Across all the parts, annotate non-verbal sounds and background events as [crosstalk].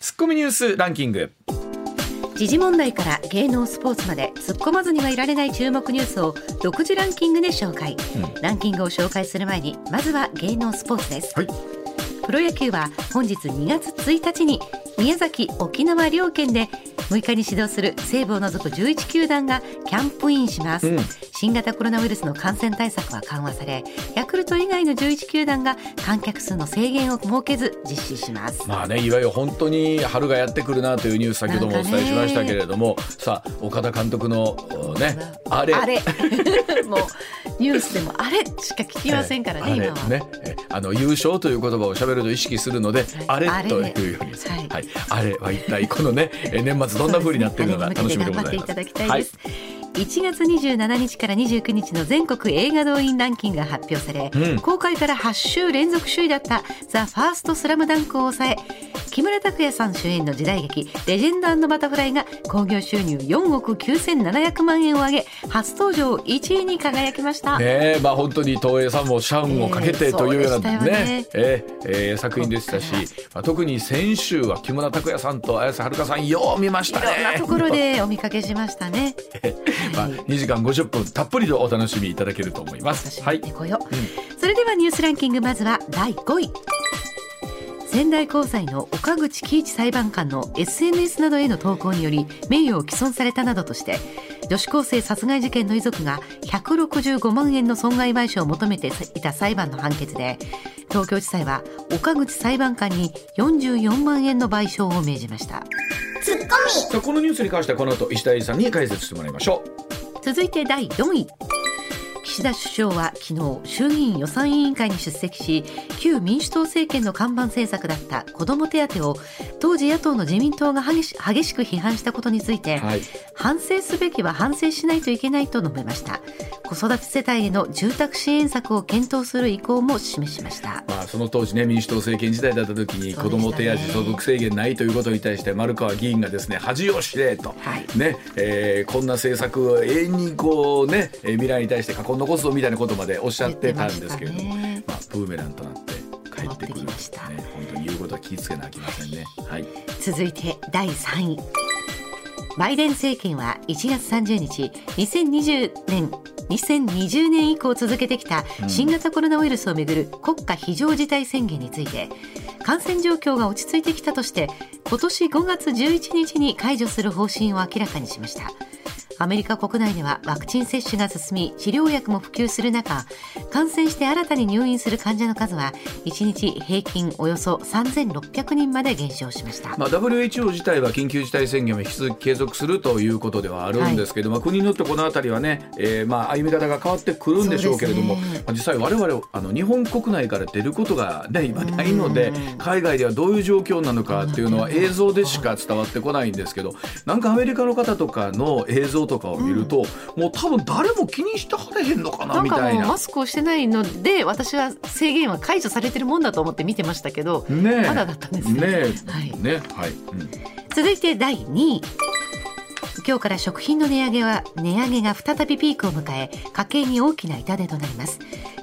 ツッコミニュースランキング。時事問題から芸能スポーツまで突っ込まずにはいられない注目ニュースを独自ランキングで紹介、うん、ランキングを紹介する前にまずは芸能スポーツです、はい、プロ野球は本日2月1日に宮崎沖縄両県で6日に始動する西武を除く11球団がキャンプインします、うん、新型コロナウイルスの感染対策は緩和されヤクルト以外の11球団が観客数の制限を設けず実施します。まあねいわゆる本当に春がやってくるなというニュース先ほどもお伝えしましたけれどもさあ岡田監督のねあれ。あれ。[laughs] もうニュースでもあれしか聞きませんからね、今は。ね。あの優勝という言葉を喋ると意識するので、はい、あれというように、はい、はい、あれは一体このね年末どんな風になってるのか楽しみでございます。はい1月27日から29日の全国映画動員ランキングが発表され、うん、公開から8週連続首位だった「ザ・ファーストスラムダンクを抑え木村拓哉さん主演の時代劇「レジェンドバタフライ」が興行収入4億9700万円を上げ初登場1位に輝きました。ねまあ本当に東映さんも社運をかけてというようなね,、ね。ええー、作品でしたし、まあ、特に先週は木村拓哉さんと綾瀬はるかさんよう見ましたね。いろんなところでお見かけしましたね [laughs] [laughs] まあ、2時間50分たっぷりとお楽しみいただけると思います。はい、うん、それではニュースランキングまずは第5位。仙台高裁の岡口喜一裁判官の SNS などへの投稿により名誉を毀損されたなどとして女子高生殺害事件の遺族が165万円の損害賠償を求めていた裁判の判決で東京地裁は岡口裁判官に44万円の賠償を命じました。ツッコミこのニュースに関してはこの後石田さんに解説してもらいましょう。続いて第4位岸田首相は昨日衆議院予算委員会に出席し旧民主党政権の看板政策だった子ども手当を当時野党の自民党が激し激しく批判したことについて、はい、反省すべきは反省しないといけないと述べました。子育て世帯への住宅支援策を検討する意向も示しました、まあ、その当時ね民主党政権時代だった時に子ども手当所得制限ないということに対して丸川議員がですね恥を知れと、はい、ねえー、こんな政策を永遠にこうね未来に対して囲ん残すぞみたいなことまでおっしゃってたんですけれども、ね、まあ、ブーメランとなって帰ってくるました。ね本当に言うことは気をつけなきゃいけませんね、はい、続いて第3位。バイデン政権は1月30日2020年2020年以降続けてきた新型コロナウイルスをめぐる国家非常事態宣言について感染状況が落ち着いてきたとして今年5月11日に解除する方針を明らかにしました。アメリカ国内ではワクチン接種が進み治療薬も普及する中感染して新たに入院する患者の数は1日平均およそ3600人まで減少しました、まあ、WHO 自体は緊急事態宣言を引き続き継続するということではあるんですけど、はい、まあ、国によってこの辺りはね、えー、まあ歩み方が変わってくるんでしょうけれども、ね、実際我々あの日本国内から出ることが、ね、今ないので海外ではどういう状況なのかっていうのは映像でしか伝わってこないんですけどなんかアメリカの方とかの映像とかを見ると、うん、もう多分誰も気にしてはれへんのかなみたいな。マスクをしてないので私は制限は解除されてるもんだと思って見てましたけど、ね、まだだったんですね。ねはい、ねはい、うん、続いて第2位。今日から食品の値上げは値上げが再びピークを迎え家計に大きな痛手となります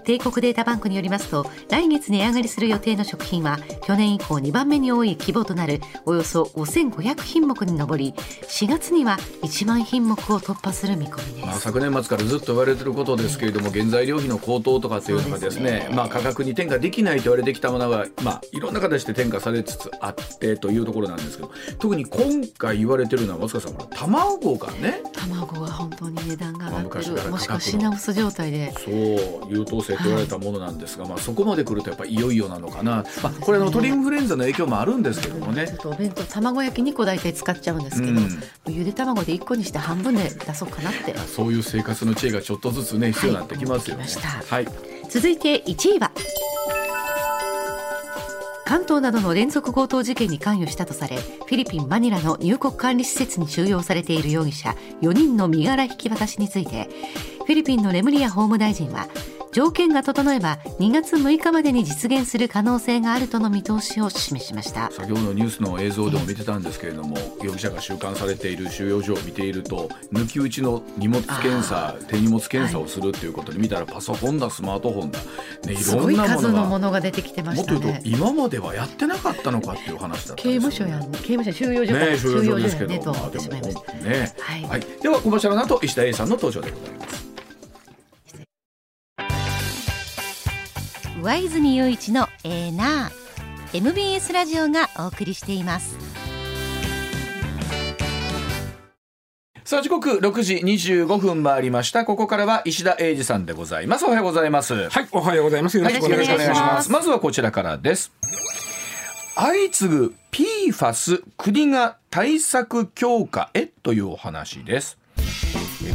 帝国データバンクによりますと来月値上がりする予定の食品は去年以降2番目に多い規模となるおよそ5500品目に上り4月には1万品目を突破する見込みです、まあ、昨年末からずっと言われていることですけれども、原材料費の高騰とかっていうのがですね、ね、まあ、価格に転嫁できないと言われてきたものが、まあ、いろんな形で転嫁されつつあってというところなんですけど特に今回言われてるのは松川さん卵がね。卵が本当に値段が上がってる、もしくは品薄状態で。そう優等生と言われたものなんですが、はい、まあ、そこまで来るとやっぱりいよいよなのかな、まあ、これの鳥インフルエンザの影響もあるんですけどもね。お弁当卵焼き2個大体使っちゃうんですけど、うん、ゆで卵で1個にして半分で出そうかなって。そういう生活の知恵がちょっとずつね必要になってきますよね。はい、続いて1位は関東などの連続強盗事件に関与したとされフィリピン・マニラの入国管理施設に収容されている容疑者4人の身柄引き渡しについてフィリピンのレムリア法務大臣は条件が整えば2月6日までに実現する可能性があるとの見通しを示しました。先ほどのニュースの映像でも見てたんですけれども容疑者が収監されている収容所を見ていると抜き打ちの荷物検査手荷物検査をするっていうことで見たらパソコンだスマートフォンだ、ね、いろんなものがものが出てきてましたね。もっと言うと今まではやってなかったのかっていう話だった刑務所やん刑務所収容所ね収容所ですけど、ね、あ、でもね、はい。はい、ではコマーシャルの後石田 A さんの登場でございます上泉雄一のエーナー MBS ラジオがお送りしています。さあ時刻6時25分回りました。ここからは石田英二さんでございます。おはようございます。はい、おはようございます。よろしくお願いします。よろしくお願いします。まずはこちらからです。相次ぐ PFAS 国が対策強化へというお話です。え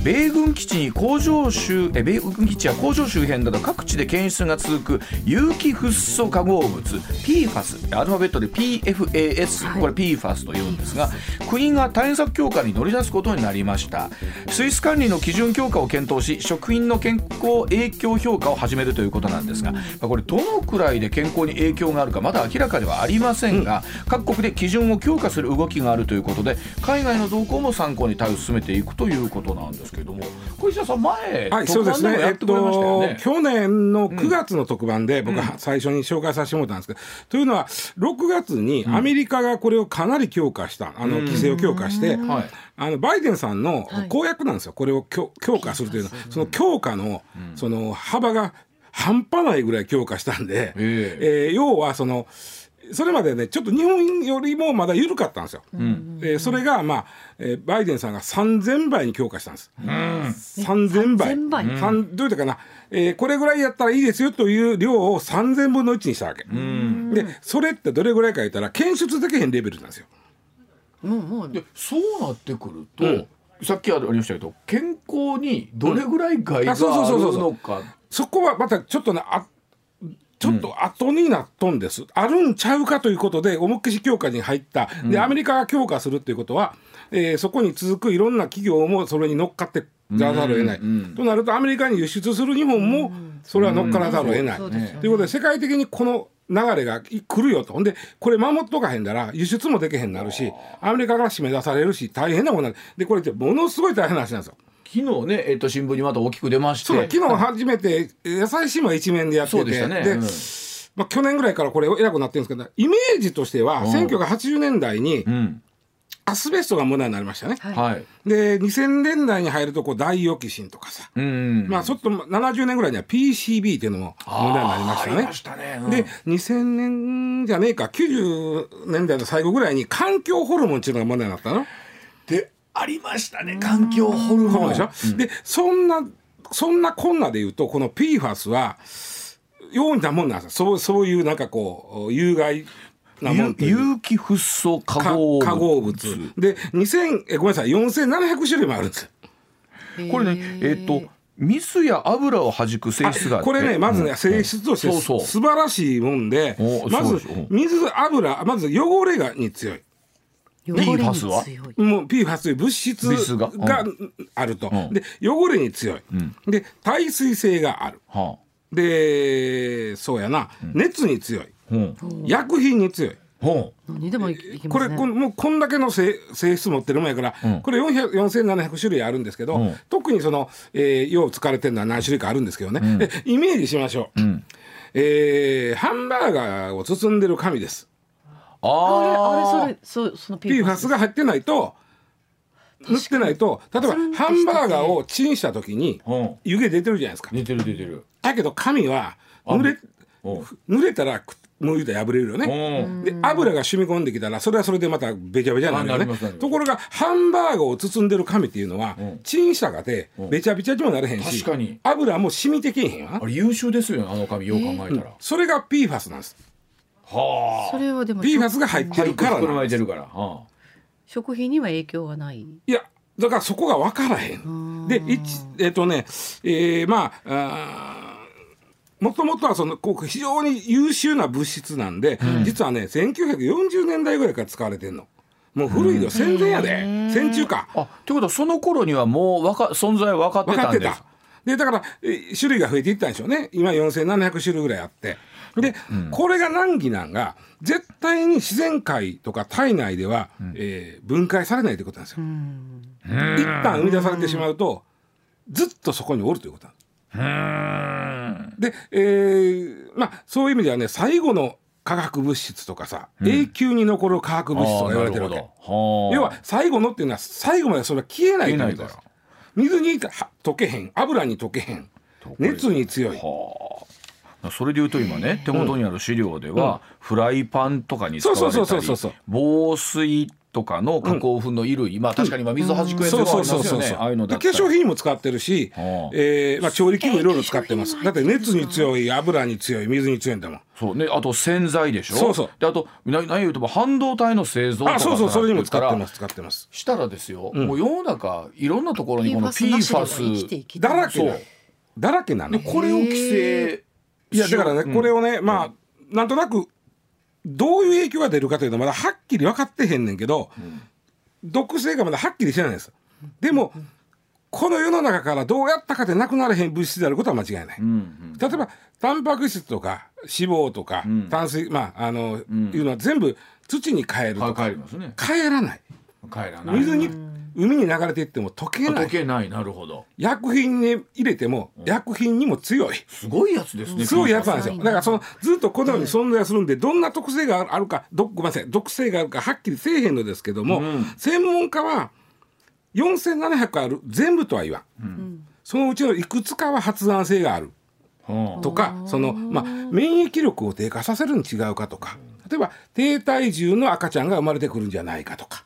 米軍基地に工場周え米軍基地や工場周辺など各地で検出が続く有機フッ素化合物 PFAS アルファベットで PFAS これ PFAS というんですが国が対策強化に乗り出すことになりました。水質管理の基準強化を検討し食品の健康影響評価を始めるということなんですがまあこれどのくらいで健康に影響があるかまだ明らかではありませんが各国で基準を強化する動きがあるということで海外の動向も参考に対応を進めていくということなんですけれども小石田さん前はい、そうですね。特番もやえってっくれましたよとね、去年の9月の特番で僕は最初に紹介させてもらったんですけど、というのは、6月にアメリカがこれをかなり強化した、あの、規制を強化して、はい。あのバイデンさんの公約なんですよ、これを強強化するというのは、その強化の、その幅が半端ないぐらい強化したんで、え。えー要はその、それまでね、ちょっと日本よりもまだ緩かったんですよ。えーそれが、まあえーバイデンさんが3000倍に強化したんです。3000倍。3000倍？三どういうかな、えーこれぐらいやったらいいですよという量を3000分の1にしたわけ。で、それってどれぐらいか言ったら、検出できへんレベルなんですよ。もうもうでそうなってくると、さっきありましたけど健康にどれぐらい害がああそうそうそうるそうのかそこはまたちょっとね、あちょっと後になっとんです、あるんちゃうかということで、思いっきし強化に入った、でアメリカが強化するっていうことは、えーそこに続くいろんな企業もそれに乗っかってざるを得ない、となると、アメリカに輸出する日本もそれは乗っからざるを得ない。そうですよね。ということで、世界的にこの流れがい来るよと、ほんで、これ守っとかへんだら、輸出もできへんなるし、アメリカから締め出されるし、大変なことになる、でこれってものすごい大変な話なんですよ。昨日ね、えっと新聞にまた大きく出まして。そう昨日初めて野菜新聞が一面でやってて。そうでしたね。でうん。まあ、去年ぐらいからこれ偉くなってるんですけどイメージとしては1980年代にうん。アスベストが問題になりましたね。はい。はい。で2000年代に入るとこうダイオキシンとかさ、うんまあちょっと70年ぐらいには PCB っていうのも問題になりましたね。あーありま。したね、うん。で2000年じゃねえか90年代の最後ぐらいに環境ホルモンっていうのが問題になったの。でありましたね。環境ホルモン。でしょ、でそんなそんなこんなで言うとこの PFAS はようなもんなんですよ。そうそういうなんかこう有害なもん有という。有機フッ素化か合物。化合物。で2000えごめんなさい。4700種類もあるんですよ。これねえっと水や油を弾く性質がこれねまずね、うん。性質としてそうそう。素晴らしいもんでおまず水油まず汚れがに強い PFAS は強い。もう PFAS という物質物質が。あると、うん。で汚れに強い、で耐水性がある。はでそうやな、熱に強い。薬品に強い。ほ何でもいきますね。これこのもうこんだけの性性質持ってるもんやから、これ400 4700種類あるんですけど、うん。特にその、えー、よう使われてるのは何種類かあるんですけどね、でイメージしましょう、ん。えーハンバーガーを包んでる紙ですああれああれそれそうその PFAS が入ってないと塗ってないと例えばハンバーガーをチンした時にうん。湯気出てるじゃないですか。出てる出てる。だけど紙は濡れうん。濡れたらくもう言うたら破れるよね、うん。で油が染み込んできたらそれはそれでまたべちゃべちゃになるよね。ところがハンバーガーを包んでる紙っていうのは、チンしたかてべちゃべちゃにもなれへんし確かに。油も染みてけえへんわ。あれ優秀ですよねあの紙よう考えたら、それが PFAS なんですはそれはでも PFAS が入っあてるから含まれてるから、は食品には影響がない？いやだからそこが分からへん。で一えっ、とねえーまああーもともとはそのこう非常に優秀な物質なんで、実はね1940年代ぐらいから使われてんの。もう古いよ戦前やで。戦中か。ああってことはその頃にはもうわか存在は分かってたんです。た。でだからえ種類が増えていったんでしょうね。今4700種類ぐらいあってで、これが難儀なんが絶対に自然界とか体内では、えー分解されないということなんですよ。一旦生み出されてしまうとずっとそこにおるということなんです。で、えーまあそういう意味ではね最後の化学物質とかさ、永久に残る化学物質とか言われてるわけ。要要は最後のっていうのは最後までそれは消えないということです。消水には溶けへん油に溶けへん熱に強いそれでいうと今ね手元にある資料では、フライパンとかに使われたりそうそうそうそうそう防水とかの加工粉の衣類、まあ確かに今水弾くやつそうはあそうそうそうりますよねああいう化粧品にも使ってるし、はあえーまあ、調理器具いろいろ使ってます。だって熱に強い油に強い水に強いんだもん。そう。ねあと洗剤でしょ？そうそう。であとな何言うとも半導体の製造とかあそうそうそれにも使ってすます使ってます。したらですよ、もう世の中いろんなところにこの PFAS だらけなそう。だらけなの。でこれを規制いやだからね、うん。これをねまあなんとなくどういう影響が出るかというのはまだはっきり分かってへんねんけど、毒性がまだはっきりしてないんです。でも、この世の中からどうやったかでなくなれへん物質であることは間違いない、例えばタンパク質とか脂肪とか、炭水まああの、いうのは全部土に変えるとはいか帰りますね。帰らない。帰らない。水に海に流れていっても溶けない。溶けない。なるほど。薬品に入れても薬品にも強い。すごいやつですねすごいやつなんですよ。だからそのずっとこのように存在するんで、どんな特性があるか、どごめんなさい、毒性があるかはっきりせえへんのですけども、専門家は4700ある全部とは言わん。そのうちのいくつかは発がん性がある。はあ。とか、そのまあ免疫力を低下させるに違うかとか、例えば低体重の赤ちゃんが生まれてくるんじゃないかとか。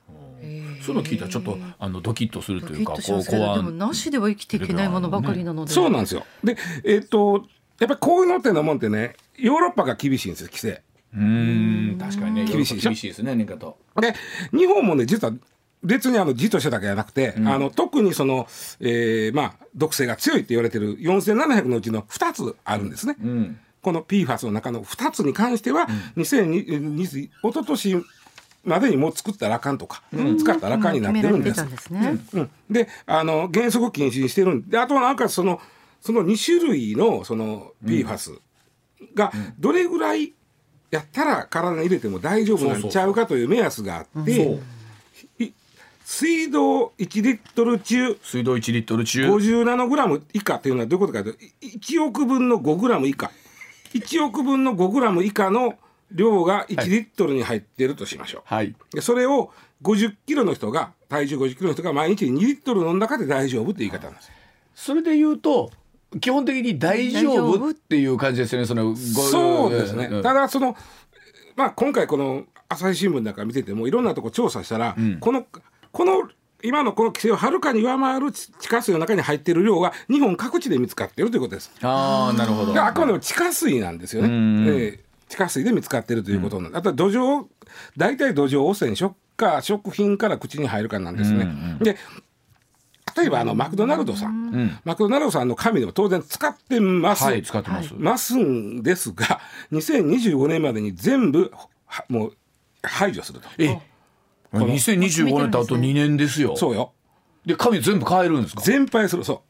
そういうの聞いたらちょっとあのドキッとするというかドキッとしますけどでもなしでは生きていけないものばかりなので、そうなんですよ。で、えっとやっぱりこういうのってのもんってね、ヨーロッパが厳しいんですよ規制。うーん。確かにね厳しい厳しいですね年間と。で日本もね実は別にあの字としてだけじゃなくて、あの特にその、えーまあ、毒性が強いって言われてる4700のうちの2つあるんですね。うん。この PFAS の中の2つに関しては、2020一昨年までにもう作ったらあかんとか、使ったらあかんになってるんです。ですね。うん、であの原則禁止にしてるんであとはなんかそのその2種類のその PFAS がどれぐらいやったら体に入れても大丈夫なんちゃうかという目安があって水道1リットル中水道1リットル中。50ナノグラム以下っていうのはどういうことかというとい1億分の5グラム以下。1億分の5グラム以下の量が1リットルに入っているとしましょう。はいでそれを50キロの人が体重50キロの人が毎日2リットル飲んだかで大丈夫って言い方なんですよ。それで言うと基本的に大丈夫っていう感じですよねそのごそうですね。んただそのまあ今回この朝日新聞なんか見ててもいろんなとこ調査したら、このこの今のこの規制をはるかに上回る地地下水の中に入っている量が日本各地で見つかっているということです。ああなるほどであくまでも地下水なんですよね。んえー地下水で見つかっているということなんで、あとは土壌大体土壌汚染食か食品から口に入るかなんですね。で例えばあのマクドナルドさん、マクドナルドさんの紙でも当然使ってます。はい使ってます、ますんですが2025年までに全部はもう排除すると。え2025年とあと2年ですよ。そうよ。で紙全部変えるんですか？全廃する。そ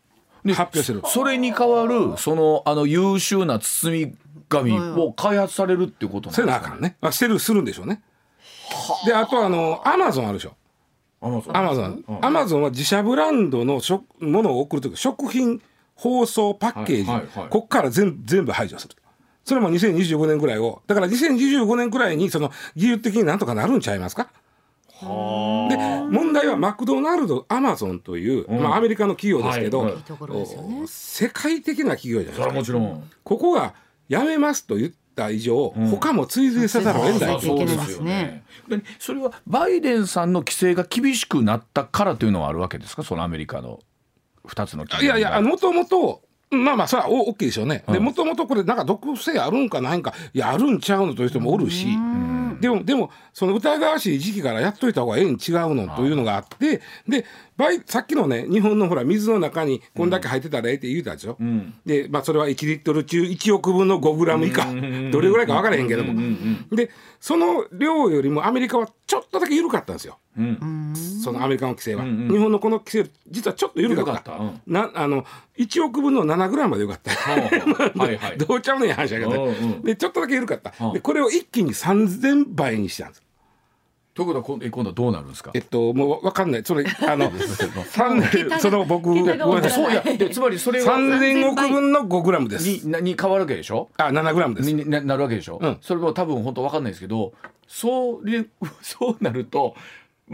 う。で発表してる。それに代わるそのあの優秀な包み紙を開発されるっていうことなんせですか？なあかんね。まあ、してるするんでしょうね。であとあのアマゾンあるでしょ？アマゾン。アマゾン、アマゾンは自社ブランドの食ものを送るとき食品包装パッケージ、はいはいはい。ここから全全部排除する。それも2025年ぐらいを。だから2025年ぐらいにその技術的になんとかなるんちゃいますか？で問題はマクドナルドアマゾンという、まあ、アメリカの企業ですけど、世界的な企業じゃないですか。はもちろん。ここがやめますと言った以上、他も追随せざるを得ない。追随いけないですね。でそれはバイデンさんの規制が厳しくなったからというのはあるわけですか？そのアメリカの2つのいやいや、もともと、まあまあ、それはお大きいでしょうね。で、もともとこれ、なんか毒性あるんかないんか、いや、あるんちゃうのという人もおるし、でも、でも、その疑わしい時期からやっといた方がええに違うのというのがあって、で、さっきのね、日本のほら、水の中にこんだけ入ってたらええって言うたでしょ？で、まあ、それは1リットル中1億分の5グラム以下、どれぐらいか分からへんけども。で、その量よりもアメリカはちょっとだけ緩かったんですよ。うん。そのアメリカの規制は、うんうん。日本のこの規制実はちょっと緩かった。緩かった。なあの1億分の7ぐらいまでよかった。[laughs] はいはい。[laughs] どうちゃうねん話だけど、うんうん。でちょっとだけ緩かった、うん。でこれを一気に3000倍にしたんですということはこんえ今度はどうなるんですか？えっともうわかんない。それあの [laughs] 三桁がその僕ごめんなさい。そういやでつまりそれは3000億分の5グラムです。になに変わるわけでしょ？あ7グラムです。にななるわけでしょ、うん。それも多分本当わかんないですけどそうれ [laughs] そうなると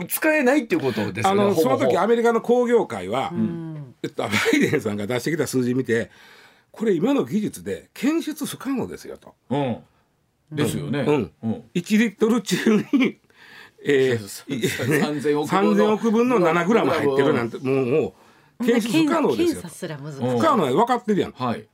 使えないっていうことですねほぼのその時アメリカの工業界は、うん。えっと、バイデンさんが出してきた数字見てこれ今の技術で検出不可能ですよと。うん。ですよね。うん。うん。1リットル中に、えー、3000億分の3000億分の7グラム入ってるなんてもうもう検出不可能ですよ不可能は分かってるやん、っはい。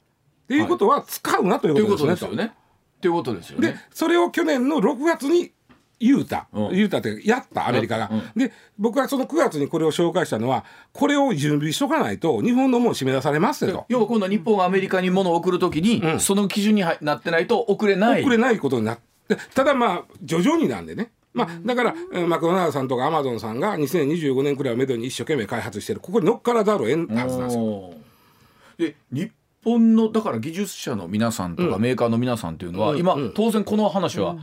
ていうことは使うなというここと。とですよね。っていうことですよとでねそれを去年の6月に言うた、うん。言うたってやったアメリカが、うん。で僕はその9月にこれを紹介したのはこれを準備しとかないと日本のもん締め出されますよと。要は今度は日本がアメリカに物を送るときに、うん。その基準にはなってないと送れない。遅れないことになってただまあ徐々になんでねまあ、だから、えーマクドナルドさんとかアマゾンさんが2025年くらいをめどに一生懸命開発してる。ここに乗っからざるを得んはずなんですよ。で日本のだから技術者の皆さんとかうん。メーカーの皆さんっていうのは、うん。今、うん。当然この話は、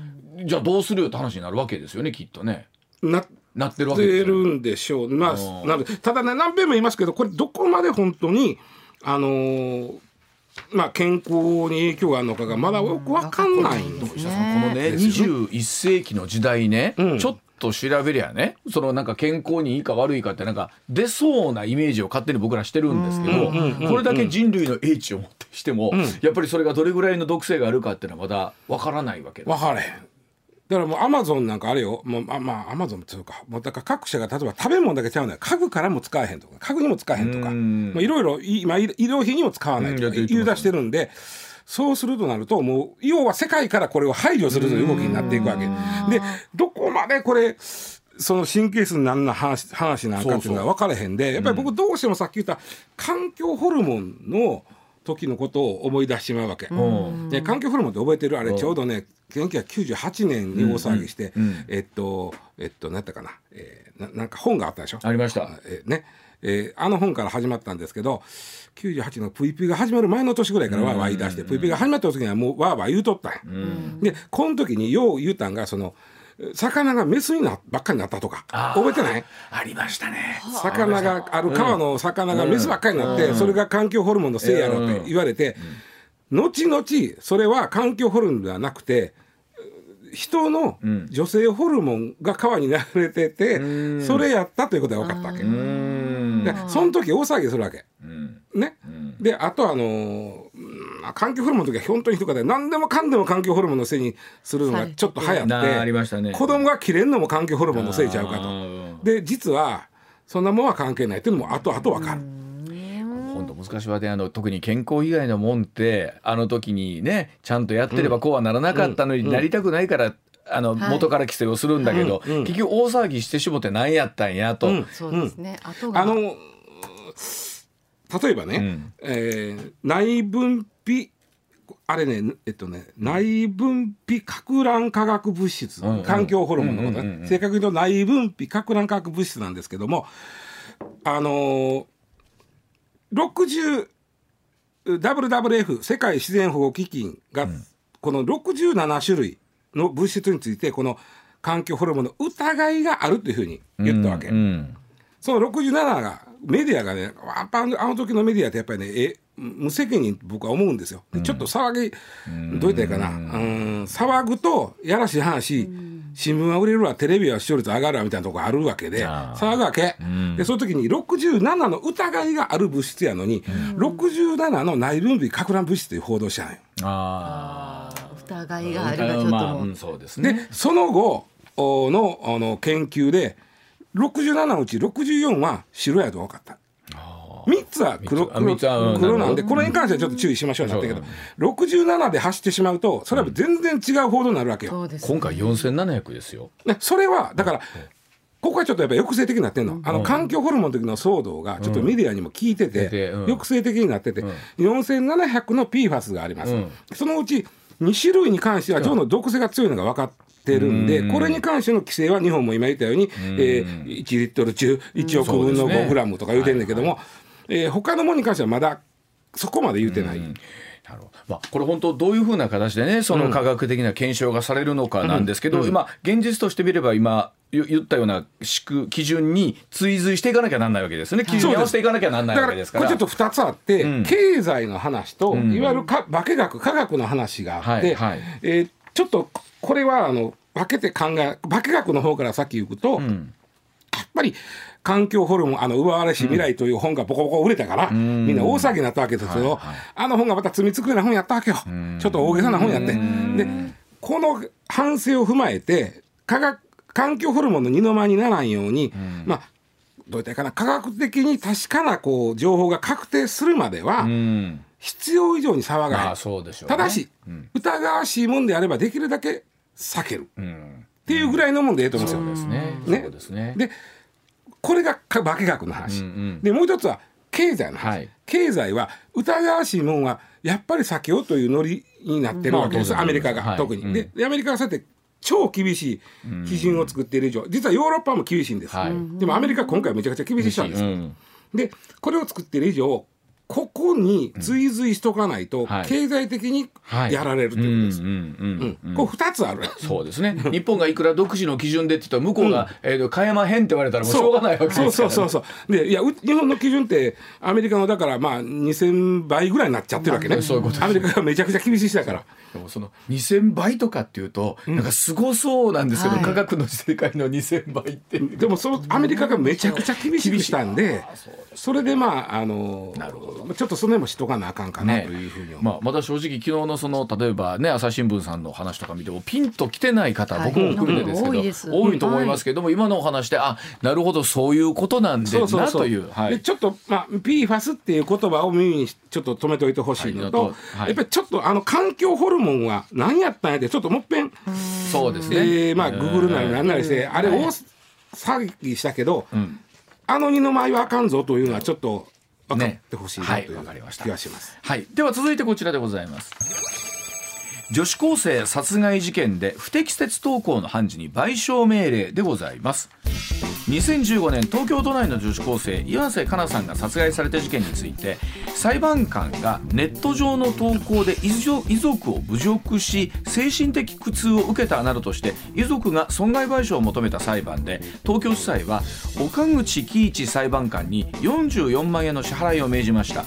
じゃあどうするよって話になるわけですよねきっとね。なっなってるわてけですよ、るんでしょう。まうんあ、なのでただね何遍も言いますけどこれどこまで本当にあのーまあ健康に影響があるのかがまだよくわかんないんです石田さんこのねですよ21世紀の時代ね、うん。ちょっと調べりゃねそのなんか健康にいいか悪いかってなんか出そうなイメージを勝手に僕らしてるんですけど、これだけ人類の英知をもってしても、うん。やっぱりそれがどれぐらいの毒性があるかっていうのはまだわからないわけです。分からへん。だからもうアマゾンなんかあれよ。もうあまあアマゾンっていうかもうだから各社が例えば食べ物だけちゃうのよ。家具からも使えへんとか家具にも使えへんとか。いろいろい今医療費にも使わないとか言い出してるんでそうするとなるともう要は世界からこれを排除するという動きになっていくわけ。でどこまでこれその神経質になんな話話なんかっていうのは分からへんでやっぱり僕どうしてもさっき言った環境ホルモンの時のことを思い出してしまうわけ。うん。で環境ホルモンって覚えてるあれちょうどね1998年に大騒ぎして、うんうんえっとえっと何やったかな,、えーななんか本があったでしょ？ありました。えーね。えーあの本から始まったんですけど98のプイプイが始まる前の年ぐらいからわーわー言い出して、プイプイが始まった時にはもうわーわー言うとったんや、でこの時によう言うたんがその魚がメスになばっかりになったとか覚えてない？ありましたね。魚がある川の魚がメスばっかりになって、それが環境ホルモンのせいやろって言われて、後々それは環境ホルモンではなくて人の女性ホルモンが川に流れてて、それやったということが分かったわけ。でその時大騒ぎするわけ。うん。ね、であとあのーうん環境ホルモンの時は本当にひどかった。何でもかんでも環境ホルモンのせいにするのがちょっと流行って、なあありましたね。子供が切れんのも環境ホルモンのせいちゃうかあと。ー。で実はそんなもんは関係ないっていうのも後々分かる。本当難しいわねあの特に健康以外のもんってあの時にねちゃんとやってればこうはならなかったのになりたくないから、あのはい。元から規制をするんだけど、うんうん。結局大騒ぎしてしもて何やったんやと、うん。そうですね。あとが。あの例えばね、うん。えー内分泌あれねえっとね内分泌か乱化学物質、うんうん。環境ホルモンのことね、うんうんうん正確に言うと内分泌か乱化学物質なんですけどもあのー、60 WWF 世界自然保護基金が、この67種類の物質についてこの環境ホルモンの疑いがあるというふうに言ったわけ。うんうんその67がメディアがねやっぱあのあの時のメディアってやっぱりねえ無責任僕は思うんですよ。でちょっと騒ぎ、どう言ったらいいかな、うん、騒ぐとやらしい話、新聞は売れるわテレビは視聴率上がるわみたいなとこあるわけで騒ぐわけ、でその時に67の疑いがある物質やのに、67の内分泌か乱物質という報道したんよ。あ疑いあがあるがちょっとまあ、そうですでねその後おのあの研究で67のうち64は白やと分かった。3つは黒あ三つあうん黒なんでこれに関してはちょっと注意しましょうなったけど67で走ってしまうとそれは全然違う報道になるわけよ。そうです。今回4700ですよ。ねそれはだからここはちょっとやっぱ抑制的になってんの、あの環境ホルモンの時の騒動がちょっとメディアにも聞いてて、抑制的になってて、4700の PFAS があります、うん。そのうち2種類に関しては腸の毒性が強いのが分かっってるんで、これに関しての規制は日本も今言ったように、えー、1リットル中1億分の5グラムとか言うてんだけども、えー、他のものに関してはまだそこまで言うてない。なるほど。まあ、これ本当どういうふうな形でねその科学的な検証がされるのかなんですけど、うん、まあ、現実としてみれば今言ったような基準に追随していかなきゃなんないわけですね。基準に合わせていかなきゃなんないわけですから。これちょっと2つあって、うん、経済の話と、うん、いわゆるか化学科学の話があって、はいはい、えー、ちょっとこれはあの分けて考え化学の方からさっき言うと、やっぱり環境ホルモン、あの、奪われし未来という本がボコボコ売れたから、みんな大騒ぎになったわけですけど、はいはい、あの本がまた罪作りな本やったわけよ。ちょっと大げさな本やって。で、この反省を踏まえて、科学、環境ホルモンの二の間にならんように、まあ、どういったかな、科学的に確かなこう情報が確定するまでは、必要以上に騒がない。ね、ただし、うん、疑わしいもんであればできるだけ避ける。っていうぐらいのもんでええと思うんですよ。ね。そうですね。でこれが化学の話、うんうん、でもう一つは経済の話、はい、経済は疑わしいもんはやっぱり避けようというノリになってるわけです、まあ、アメリカが、はい、特に、うん、でアメリカがそうやって超厳しい基準を作っている以上、実はヨーロッパも厳しいんです、はい、でもアメリカ今回めちゃくちゃ厳しいしたんです、うん、でこれを作っている以上ここに追随しとかないと、経済的にやられるということです。これ二つある。そうですね。日本がいくら独自の基準でって言ったら向こうが、うん、えー、変えまへんって言われたらもうしょうがないわけですから、ね、そうそうそうそう。でいや日本の基準ってアメリカのだからまあ2000倍ぐらいになっちゃってるわけね。そういうことアメリカがめちゃくちゃ厳しいしだから。でもその2000倍とかっていうと、なんかすごそうなんですけど、うん、科学の世界の2000倍って。でもそのアメリカがめちゃくちゃ厳しくしたんで、それでまああのなるほどちょっとその辺もしとかなあかんかなというふうに、ね、まあ、まだ正直昨日のその例えばね朝日新聞さんの話とか見てもピンときてない方、僕も含めてですけど、多いと思いますけども、今のお話であなるほどそういうことなんでなという。でちょっと、まあ、PFAS っていう言葉を耳にちょっと止めておいてほしいのと、やっぱりちょっとあの環境ホルモンは何やったんやでちょっともっぺんそうですね、えー、まあグーグルなりなんなりしてあれ大騒ぎしたけど、あの二の舞はあかんぞというのはちょっと分かってほしいなという気がします、はい、では続いてこちらでございます。女子高生殺害事件で不適切投稿の判事に賠償命令でございます2015年東京都内の女子高生岩瀬加奈さんが殺害された事件について裁判官がネット上の投稿で遺族を侮辱し精神的苦痛を受けたなどとして遺族が損害賠償を求めた裁判で東京地裁は岡口喜一裁判官に44万円の支払いを命じました。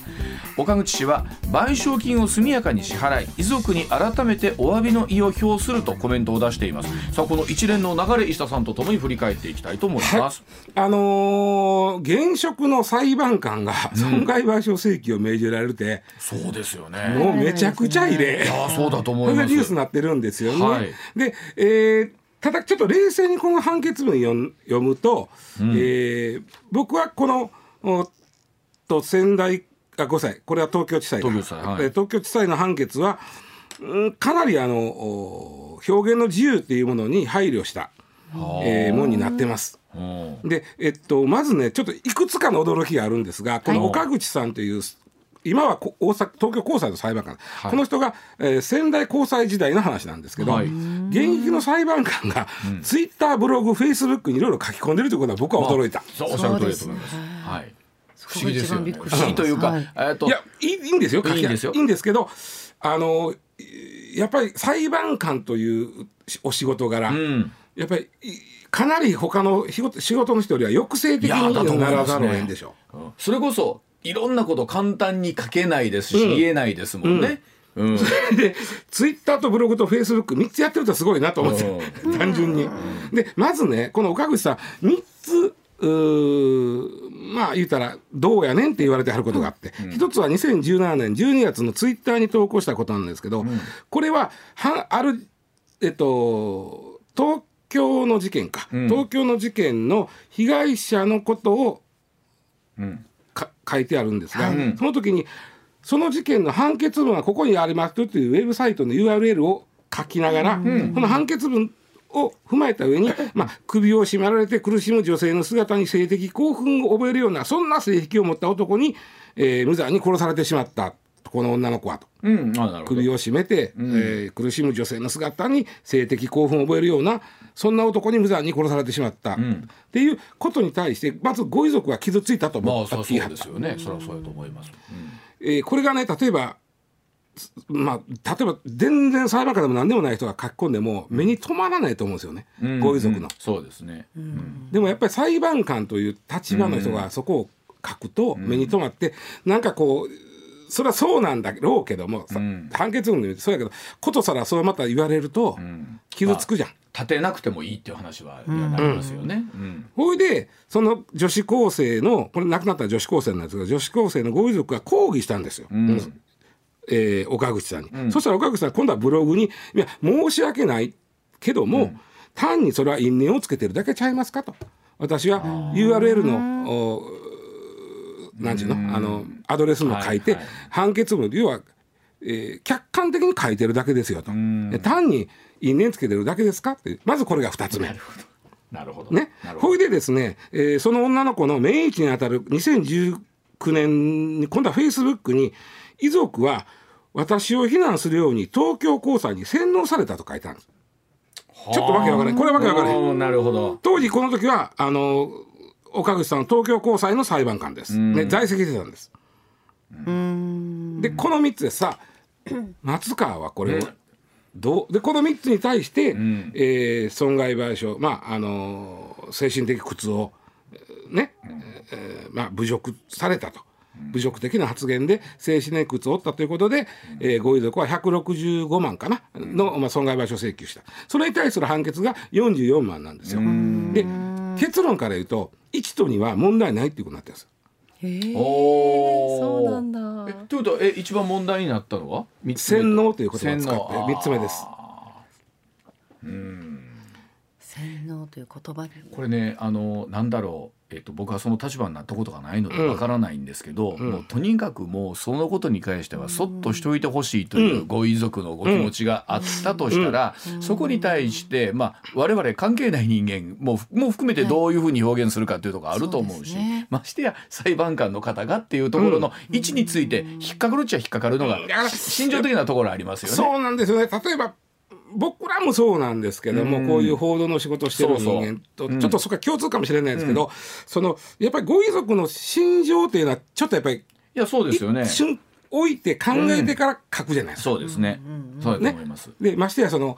岡口氏は賠償金を速やかに支払い遺族に改めてお詫びの意を表するとコメントを出しています。さあこの一連の流れ石田さんとともに振り返っていきたいと思います、はい、あのー、現職の裁判官が損害賠償請求を命じられて、うん、そうですよね。もうめちゃくちゃ異例、いやそうだと思います。それがニュースになってるんですよね、はい、で、えーただちょっと冷静にこの判決文読読むと、うん、えー、僕はこのと仙台あ5歳これは東京地裁東京地裁,、はい、東京地裁の判決は、うん、かなりあの表現の自由っていうものに配慮した、えー、ものになってます。で、えっと、まずねちょっといくつかの驚きがあるんですがこの岡口さんという、今は大阪東京高裁の裁判官、はい、この人が、えー、仙台高裁時代の話なんですけど、はい、現役の裁判官が、うん、ツイッターブログフェイスブックにいろいろ書き込んでるということは僕は驚いた。まあ、おっしゃる通りだと思います。はい。不思議ですよ、ね、不思議というか、はい、えっと。いやいいんですよいいんですよ。いいんですけどあのやっぱり裁判官というお仕事柄、うん、やっぱりかなり他の仕事の人よりは抑制的にならざるを得んでしょう、ねうん、それこそいろんなこと簡単に書けないですし、うん、言えないですもんね。うん、それでツイッターとブログとフェイスブック3つやってるとすごいなと思って、単純に。でまずねこの岡口さん3つまあ言うたらどうやねんって言われてはることがあって、うん、一つは2017年12月のツイッターに投稿したことなんですけど、うん、これははあるえっと東京の事件か、うん、東京の事件の被害者のことを、書いてあるんですが、その時にその事件の判決文はここにありますというウェブサイトの URL を書きながら、この判決文を踏まえた上に、まあ、首を絞められて苦しむ女性の姿に性的興奮を覚えるようなそんな性癖を持った男に、えー、無残に殺されてしまったこの女の子はと。うん首を絞めて、えー苦しむ女性の姿に性的興奮を覚えるようなそんな男に無残に殺されてしまった、っていうことに対してまずご遺族が傷ついたと思った。まあそうそうですよね。そりゃそうやと思います、えーこれがね例えばすまあ例えば全然裁判官でも何でもない人が書き込んでも目に留まらないと思うんですよね、うん。ご遺族の。うん。そうですね、うん。でもやっぱり裁判官という立場の人がそこを書くと目に留まって、なんかこうそれはそうなんだろうけども、さん。判決文そうやけどことさらそうまた言われるとん。傷つくじゃん。立てなくてもいいっていう話は、なりますよね、うん。ほいでその女子高生のこれ亡くなった女子高生なんですが女子高生のご遺族が抗議したんですよ。ん。えー岡口さんに、そしたら岡口さん今度はブログに「いや申し訳ないけども、単にそれは因縁をつけてるだけちゃいますか」と。私は URL のおなんちゅうの？あのアドレスも書いて、はいはい。判決文要は、えー客観的に書いてるだけですよと。で単に因縁つけてるだけですか？ってまずこれが2つ目。なるほど。ね？なる、ほいでですね、えーその女の子の命日にあたる2019年に今度はフェイスブックに遺族は私を非難するように東京高裁に洗脳されたと書いてあるんです。ちょっとわけわからない。これわけわからない。なるほど。当時この時はあの岡口さんは東京高裁の裁判官です、ね、在籍してたんです。でこの3つでさ [clears throat] 松川はこれをどうでこの3つに対して、ん。えー損害賠償まああのー精神的苦痛をえーね、えーまあ、侮辱されたと。侮辱的な発言で精神的苦痛を負ったということで、えーご遺族は165万かなの、まあ、損害賠償請求した。それに対する判決が44万なんですよ。で結論から言うと1と2は問題ないっていうことになってるんです。よ。へえおー。そうなんだ。えということはえ一番問題になったのは？三つ目洗脳という言葉を使って洗脳3つ目です。洗脳という言葉に。これねあのなんだろう、えっと、僕はその立場になったことがないのでわからないんですけど、もうとにかくもうそのことに関してはそっとしておいてほしいというご遺族のご気持ちがあったとしたら、そこに対して、まあ、我々関係ない人間もうもう含めてどういうふうに表現するかというところあると思うし、そうですね。ましてや裁判官の方がっていうところの位置について引っかかるっちゃ引っかかるのが心情的なところありますよね。そうなんですよね。例えば僕らもそうなんですけども、うんこういう報道の仕事をしてる人間とそうそううんちょっとそこは共通かもしれないですけど、そのやっぱりご遺族の心情っていうのはちょっとやっぱりいやそうですよね一。瞬置いて考えてから書くじゃないですか。そうですね。そうだと思います。でましてやその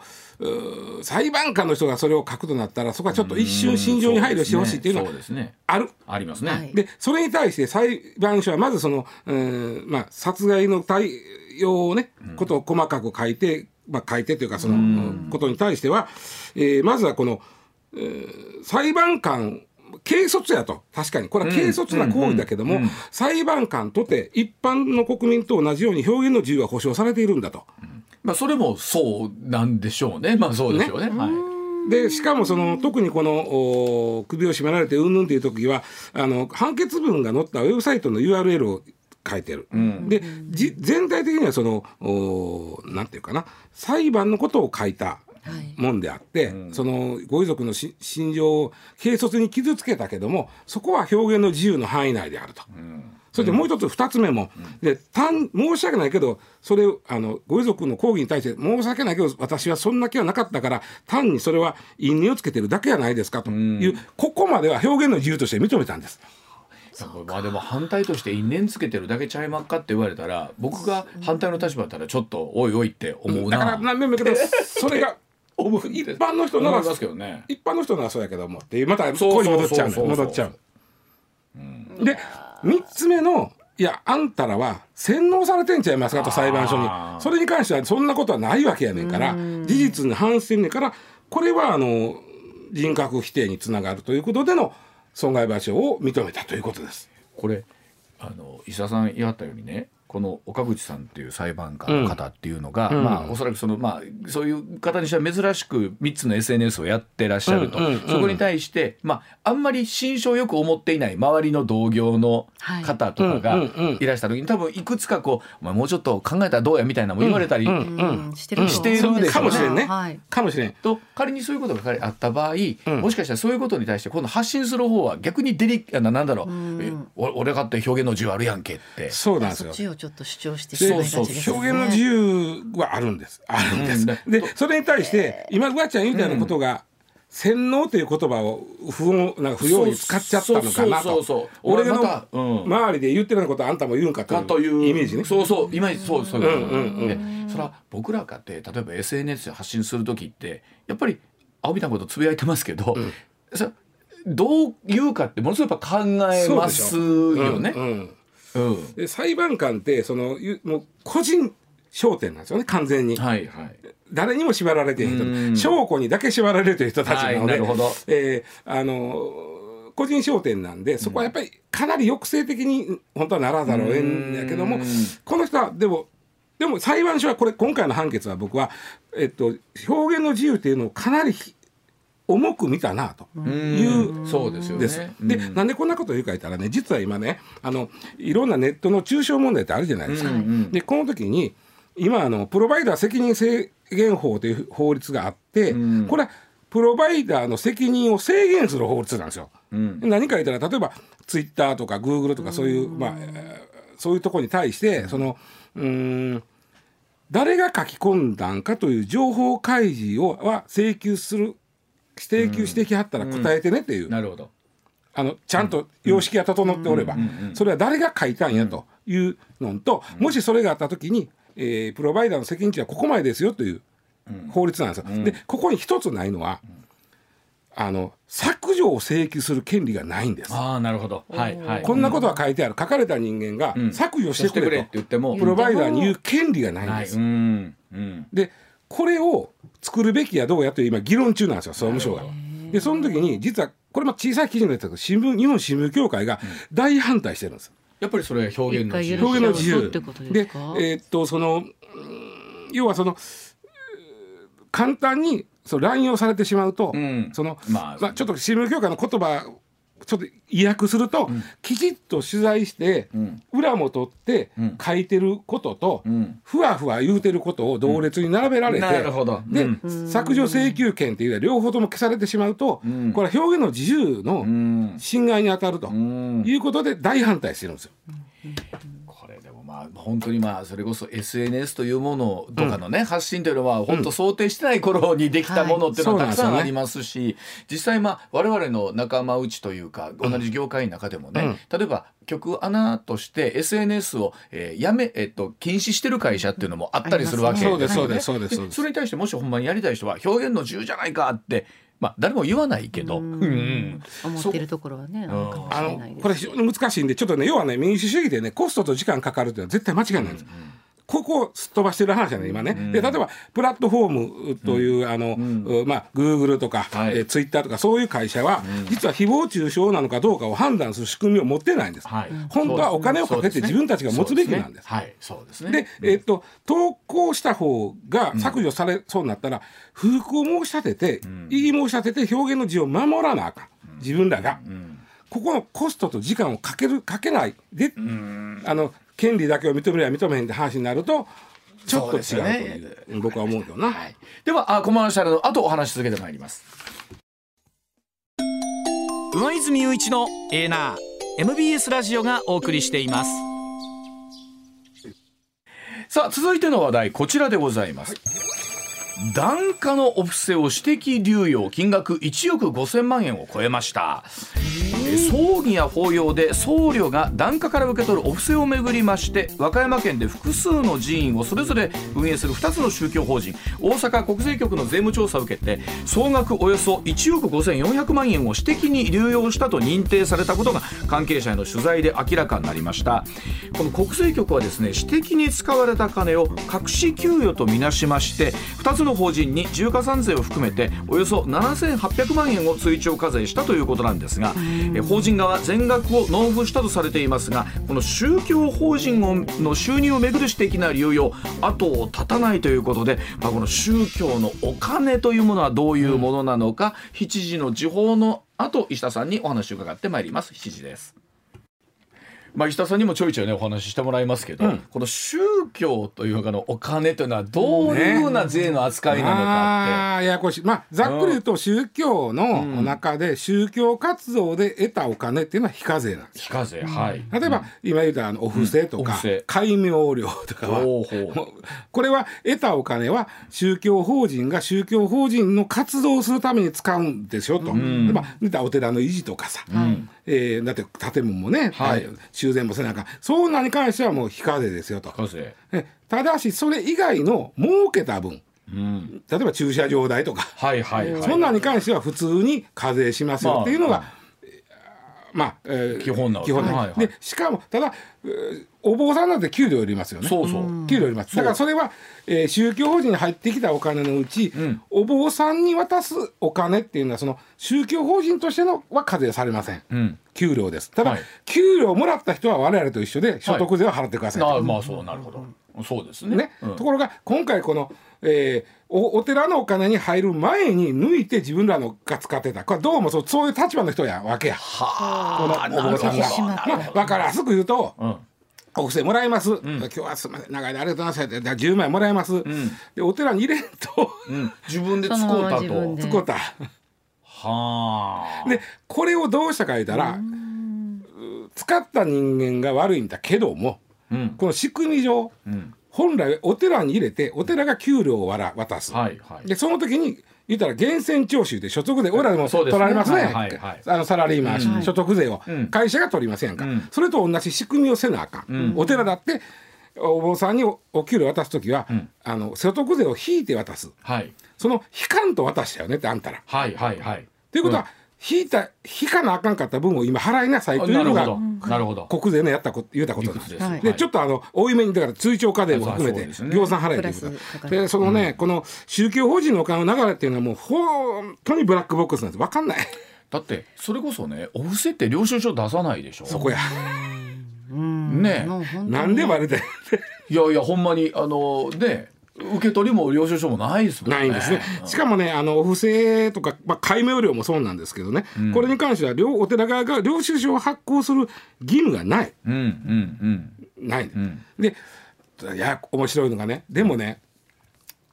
裁判官の人がそれを書くとなったらそこはちょっと一瞬心情に配慮してほしいっていうのはそうですね。ある。ありますね。はいでそれに対して裁判所はまずその、えーまあ、殺害の対応をね、ことを細かく書いて、まあ、書いてというかその、ことに対しては、えーまずはこの、えー裁判官軽率やと。確かに。これは軽率な行為だけども、うん。うん。裁判官とて一般の国民と同じように表現の自由は保障されているんだと。まあそれもそうなんでしょうね。まあそうでしょうね。はい。でしかもその特にこのお首を絞められてうんぬんっていう時はあの判決文が載ったウェブサイトの URL を書いてる。でじ全体的にはそのおなんていうかな。裁判のことを書いたはい。もんであって、そのご遺族のし心情を軽率に傷つけたけどもそこは表現の自由の範囲内であると。それでもう一つ二つ目も、で単申し訳ないけどそれあのご遺族の抗議に対して申し訳ないけど私はそんな気はなかったから単にそれは因縁をつけてるだけじゃないですかという、ここまでは表現の自由として認めたんです。まあでも反対として因縁つけてるだけちゃいまっかって言われたら僕が反対の立場だったらちょっとおいおいって思うだからな。何べんも言うけどそれが [laughs] 一般の人ならね。一般の人ならそうやけどもってまたここに戻っちゃう戻っちゃう。で3つ目のいやあんたらは洗脳されてんちゃいますかと裁判所に。それに関してはそんなことはないわけやねんから事実に反してんねんからこれはあの人格否定につながるということでの損害賠償を認めたということです。これあの伊佐さん言わったようにねこの岡口さんっていう裁判官の方っていうのが、うん。まあおそらくそのまあそういう方にしては珍しく3つの SNS をやってらっしゃると、うんうんうん。そこに対してまああんまり心象よく思っていない周りの同業の方とかがはいらした時に多分いくつかこう「お前もうちょっと考えたらどうや」みたいなのも言われたり、うんうん。してるとしているでしょうね。かもしれんね。はい。かもしれん。と仮にそういうことがあった場合、んもしかしたらそういうことに対して今度発信する方は逆にデリあななん。だろう、俺かって表現の自由あるやんけって。そうなんですよちょっと主張してしまいがちですね。表現の自由はあるんです。あるんです。うんで、それに対して、今、うわちゃん言うたようなことが、洗脳という言葉を不穏なんか不用意に使っちゃったのかなとそうそうそうそう。俺のうん周りで言ってるようなことあんたも言うんかかといううイメージね。そうそう今そうそういうんうんうんでそれは僕らかって例えば SNS で発信する時ってやっぱり青みたいなことつぶやいてますけど、それどう言うかってものすごいやっぱ考えますよね。で裁判官ってそのゆもう個人焦点なんですよね完全に。はいはい。誰にも縛られているうん。人証拠にだけ縛られている人たちなので、はいなるほど。えーあの個人商店なんでそこはやっぱりかなり抑制的に本当はならざるを得んやけどもうん。この人はでもでも裁判所はこれ今回の判決は僕は、えっと、表現の自由っていうのをかなりひ重く見たなと。いうそうですよね。でなんでこんなこと言うか言ったらね実は今ねあのいろんなネットの中傷問題ってあるじゃないですか。うんうん。でこの時に今あのプロバイダー責任制限法という法律があって、うん。これはプロバイダーの責任を制限する法律なんですよ。うん。何か言ったら例えばツイッターとかグーグルとかそういう、まあえーそういうところに対してそのうーん誰が書き込んだんかという情報開示をは請求する請求してきはったら答えてねっていう、なるほど。あのちゃんと様式が整っておれば、それは誰が書いたんやというのと、もしそれがあった時に、えープロバイダーの責任値はここまでですよという法律なんですよ。でここに一つないのは、あの削除を請求する権利がないんです。ああなるほど。はいはい。こんなことは書いてある書かれた人間がうん削除してくれと、って言ってもプロバイダーに言う権利がないんはい。です。うんうん。でこれを作るべきやどうやという今議論中なんですよ総務省が。でその時に実はこれも小さい記事なんですけど新聞日本新聞協会が大反対してるんです。やっぱりそれは表現の自由。表現の自由。そうってことですか？えーっとそのうん要はその簡単にその乱用されてしまうと、うん。そのまあ。まあ、ちょっと新聞協会の言葉ちょっと意訳すると、きちっと取材して、ん。裏も取ってん。書いてることと、ん。ふわふわ言うてることを同列に並べられて、なるほど。で、うん。削除請求権っていうのは両方とも消されてしまうと、ん。これは表現の自由のうん。侵害に当たるとうん。いうことで大反対してるんですよ。本当にまあそれこそ SNS というものとかのね、発信というのは本当想定してない頃にできたものっていうのははいたくさんありますし、実際まあ我々の仲間内というか同じ業界の中でもね、例えば局アナとして SNS を、えーやめ、えっと、禁止してる会社っていうのもあったりするわけそうですよね。そうですそうですそれに対してもしほんまにやりたい人は表現の自由じゃないかってまあ誰も言わないけど、うん。うん思ってるところはねあるかもしあれないです。のこれ非常に難しいんでちょっとね要はね民主主義でねコストと時間かかるっていうのは絶対間違いないんです。ここをすっ飛ばしてる話じゃない今ね、で例えばプラットフォームという、あの、うまあグーグルとか、はい。えツイッターとかそういう会社は、実は誹謗中傷なのかどうかを判断する仕組みを持ってないんです、はい。本当はお金をかけて自分たちが持つべきなんです。はい。そうですね。で、えっと投稿した方が削除されそうになったら、不服を申し立てて、異議申し立てて表現の自由を守らなあかん。自分らが、ここのコストと時間をかけるかけない。で、あの権利だけを認めるや認めへんって話になるとちょっと違うという。僕は思うけどな。はい、ではあコマーシャルの後お話し続けてまいります。上泉雄一のエーナー MBS ラジオがお送りしています。さあ続いての話題こちらでございます、檀家のお布施を私的流用金額1億5000万円を超えました。葬儀や法要で僧侶が檀家から受け取るお布施をめぐりまして和歌山県で複数の寺院をそれぞれ運営する2つの宗教法人大阪国税局の税務調査を受けて総額およそ1億5400万円を私的に流用したと認定されたことが関係者への取材で明らかになりました。この国税局はですね私的に使われた金を隠し給与とみなしまして2つの法人に重加算税を含めておよそ7800万円を追徴課税したということなんですがえ法人側は全額を納付したとされていますがこの宗教法人をの収入をめぐる私的な流用後を絶たないということで、まあ、この宗教のお金というものはどういうものなのか、7時の時報の後石田さんにお話を伺ってまいります。7時です。まあ、石田さんにもちょいちょいねお話ししてもらいますけど、うん。この宗教というかのお金というのはどういうふうな税の扱いなのかああややこしい。まあざっくり言うと宗教の中で宗教活動で得たお金っていうのは非課税なんですって非課税、はい。例えば、今言ったあのお布施とかうん。お布施。戒名料とかはこれは得たお金は宗教法人が宗教法人の活動をするために使うんでしょと、ん。まあ、お寺の維持とかさ、えーだって建物もね、はい。修繕もせなあかん。そういうのに関してはもう非課税ですよと。ただしそれ以外の儲けた分。うん。例えば駐車場代とか、はいはいはい。そんなんに関しては普通に課税しますよっていうのが、まあ、えー基本なわけ基本なんはいはい。でしかもただ、えーお坊さんなんて給料いりますよね。そうそう、給料いります。だからそれは、えー宗教法人に入ってきたお金のうち、ん。お坊さんに渡すお金っていうのはその宗教法人としてのは課税されません、うん。給料です。ただ、はい。給料をもらった人は我々と一緒で所得税を払ってくださいと、ああまあそうなるほど、そうですね。ね。うん。ところが今回この、えーおお寺のお金に入る前に抜いて自分らのが使ってた。これどうもそうそういう立場の人やわけや。このお坊さんが。まあ、分かりやすく言うと、うんお布施もらいます、今日はすみません。長い間ありがとうございます。じゃあ10枚もらいます、でお寺に入れんと。うん、自分で使うたと。使うた。はあ。でこれをどうしたか言ったらう使った人間が悪いんだけどもうん。この仕組み上うん。本来お寺に入れてお寺が給料をわら渡す、はいはい。でその時に言ったら源泉徴収で所得税俺らでも取られますね。あのサラリーマン、所得税を、うん。会社が取りませんか、うん。それと同じ仕組みをせなあかん、うん。お寺だってお坊さんにおお給料渡す時は、ん。あの所得税を引いて渡す。はい。その引かんと渡したよねってあんたら。はいはいはい。ということは、引いた引かなあかんかった分を今払いなさいというのが国税のやったこと言うたことなんです。ですはい。でちょっとあの多いめにだから追徴課税も含めてそうですね。業産払いということで。そのね、この宗教法人のお金の流れっていうのはもう本当にブラックボックスなんです。分かんない。だってそれこそねお布施って領収書出さないでしょ。そこや。ねなんでバレていやいやほんまにあのね受け取りも領収書もないですもんね。ないんですね。しかもね、あのお布施とか、まあ、戒名料もそうなんですけどね、これに関しては両お寺側が領収書を発行する義務がない。うんうんない、ん。でいや面白いのがねでもね、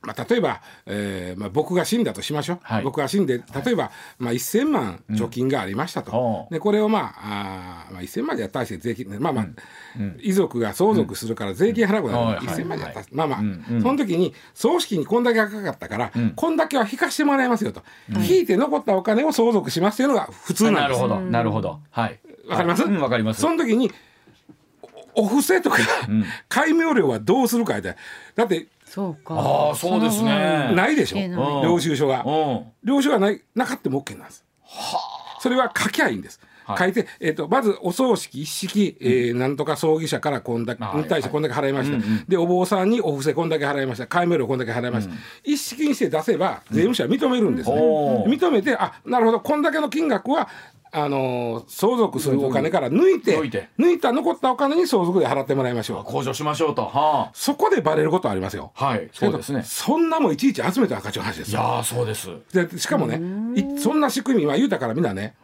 まあ、例えば、えーまあ、僕が死んだとしましょう、はい。僕が死んで例えば、まあ、1,000万貯金がありましたと、はあでこれをまああー、まあ、1,000万でやったらして税金まあまあ、遺族が相続するから税金払うことはない1,000万でやったら、はい。まあまあ、うん。うん。その時に葬式にこんだけ赤かったから、こんだけは引かしてもらいますよと、引いて残ったお金を相続しますというのが普通なんです。なるほど。なるほど。はい。わかります？うんわかります。その時におお布施とか、[laughs] 戒名料はどうするかだってそうか。ああそうですね。ないでしょ？消えない領収書が。うん。領収がないなかっても OK なんです。それは書きゃいいんです、はい。書いて、えー、とまずお葬式一式、えーなんとか葬儀社からこんだけはいに対してこんだけ払いました、でお坊さんにお布施こんだけ払いました。戒名料こんだけ払いました、一式にして出せば税務署は認めるんですね、認めてあなるほどこんだけの金額はあのー相続するお金から抜いて抜いて。抜いた残ったお金に相続で払ってもらいましょう。控除しましょうと。はそこでバレることはありますよ。あはいそうですね。そんなもんいちいち集めたら赤字の話ですよ。いやーそうです。でしかもねいそんな仕組みは言うたからみんなね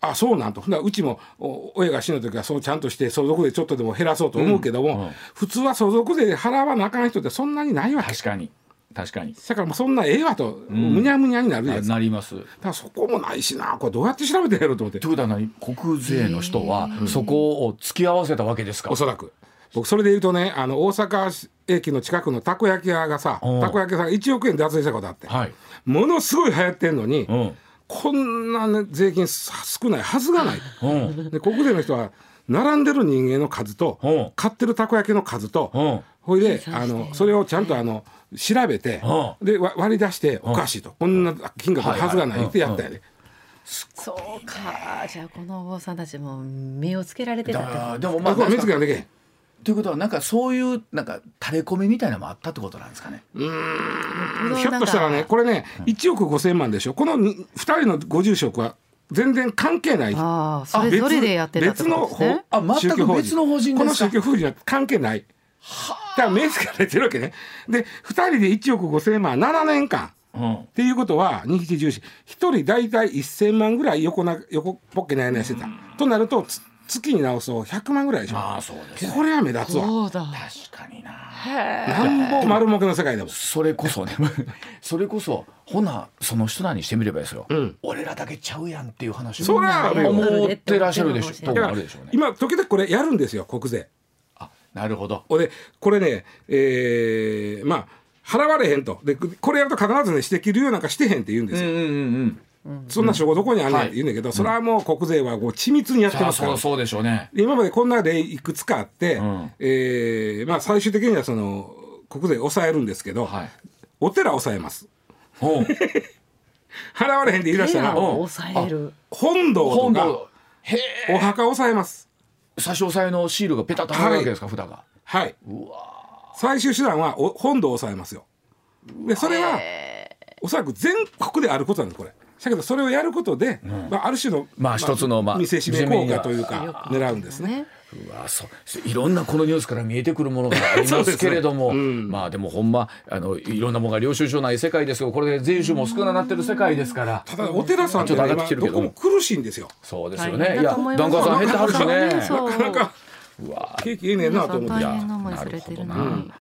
あそうなんと。うちもお親が死ぬ時はそうちゃんとして相続税ちょっとでも減らそうと思うけども、うん。うん。普通は相続税で払わなあかん人ってそんなにないわけ。確かに確かに。だからもうそんなええわと、むにゃむにゃになるやつだかなります。らそこもないしなこれどうやって調べてんやろうと思って。ということは何国税の人はそこを突き合わせたわけですか？おそらく。僕それで言うとねあの大阪駅の近くのたこ焼き屋がさうん。たこ焼き屋さんが1億円脱税したことあって、はい。ものすごい流行ってんのに、うん。こんな、ね、税金さ少ないはずがない。うん。で国税の人は並んでる人間の数とうん。買ってるたこ焼きの数とうん。ほいであのそれをちゃんとあの調べてうでわ割り出しておかしいと。こんな金額のはずがないってやったよね。そうか。じゃあこのお坊さんたちも目をつけられてたでもまああこれ見つけができへん。ということはなんかそういうなんか垂れ込みみたいなのもあったってことなんですかね。ひょっとしたらねこれね1億5千万でしょ。このに2人のご住職は全然関係ない。ああそれぞれでやってたってことですね。あ全く別の法人ですか。この宗教法人は関係ない。だから目つけられてるわけね。で2人で1億5千万7年間。うん。っていうことは二七重視一人大体1,000万ぐらい横な横っぽっけないなしてた、となるとつ月に直すと100万ぐらいでしょ。ああそうですこれは目立つわ。そうだ。確かにな。なんぼ丸儲けの世界でもそれこそね [laughs] それこそほなその人らにしてみればですよ、ん。俺らだけちゃうやんっていう話そりゃ思ってらっしゃるでしょ。うね。今時々これやるんですよ国税。あなるほど。でこれねえーまあ払われへんと。でこれやると必ずね指摘理由なんかしてへんって言うんですよ、うんうんうんそんな証拠どこにあんねんって言うんだけど、それはもう国税はこう緻密にやってますから。そうそうでしょうね。今までこんな例いくつかあって、ん。えーまあ、最終的にはその国税抑えるんですけど、はい。お寺抑えます。[laughs] 払われへんって言い出したら手を抑える。本堂とかお墓抑えます差し押さえのシールがペタッと貼るわけですか、札が。はい。最終手段はお本堂を抑えますよ。でそれはおそらく全国であることなんですこれ。だけどそれをやることで、まあ、ある種の、まあ一つのまあ見せしめ効果というか狙うんですね。ねうわそう。いろんなこのニュースから見えてくるものがありますけれども、まあでもほんまあのいろんなものが領収書ない世界ですけどこれで税収も少なくなってる世界ですから。ただお寺さんって、ちょっとね、上がってきてるけど今どこも苦しいんですよ。そうですよ大ねい。や変だと思います檀家さん減ってはるしね。そう。なんかうわ。景気いいねんなと思って。なるほどな。に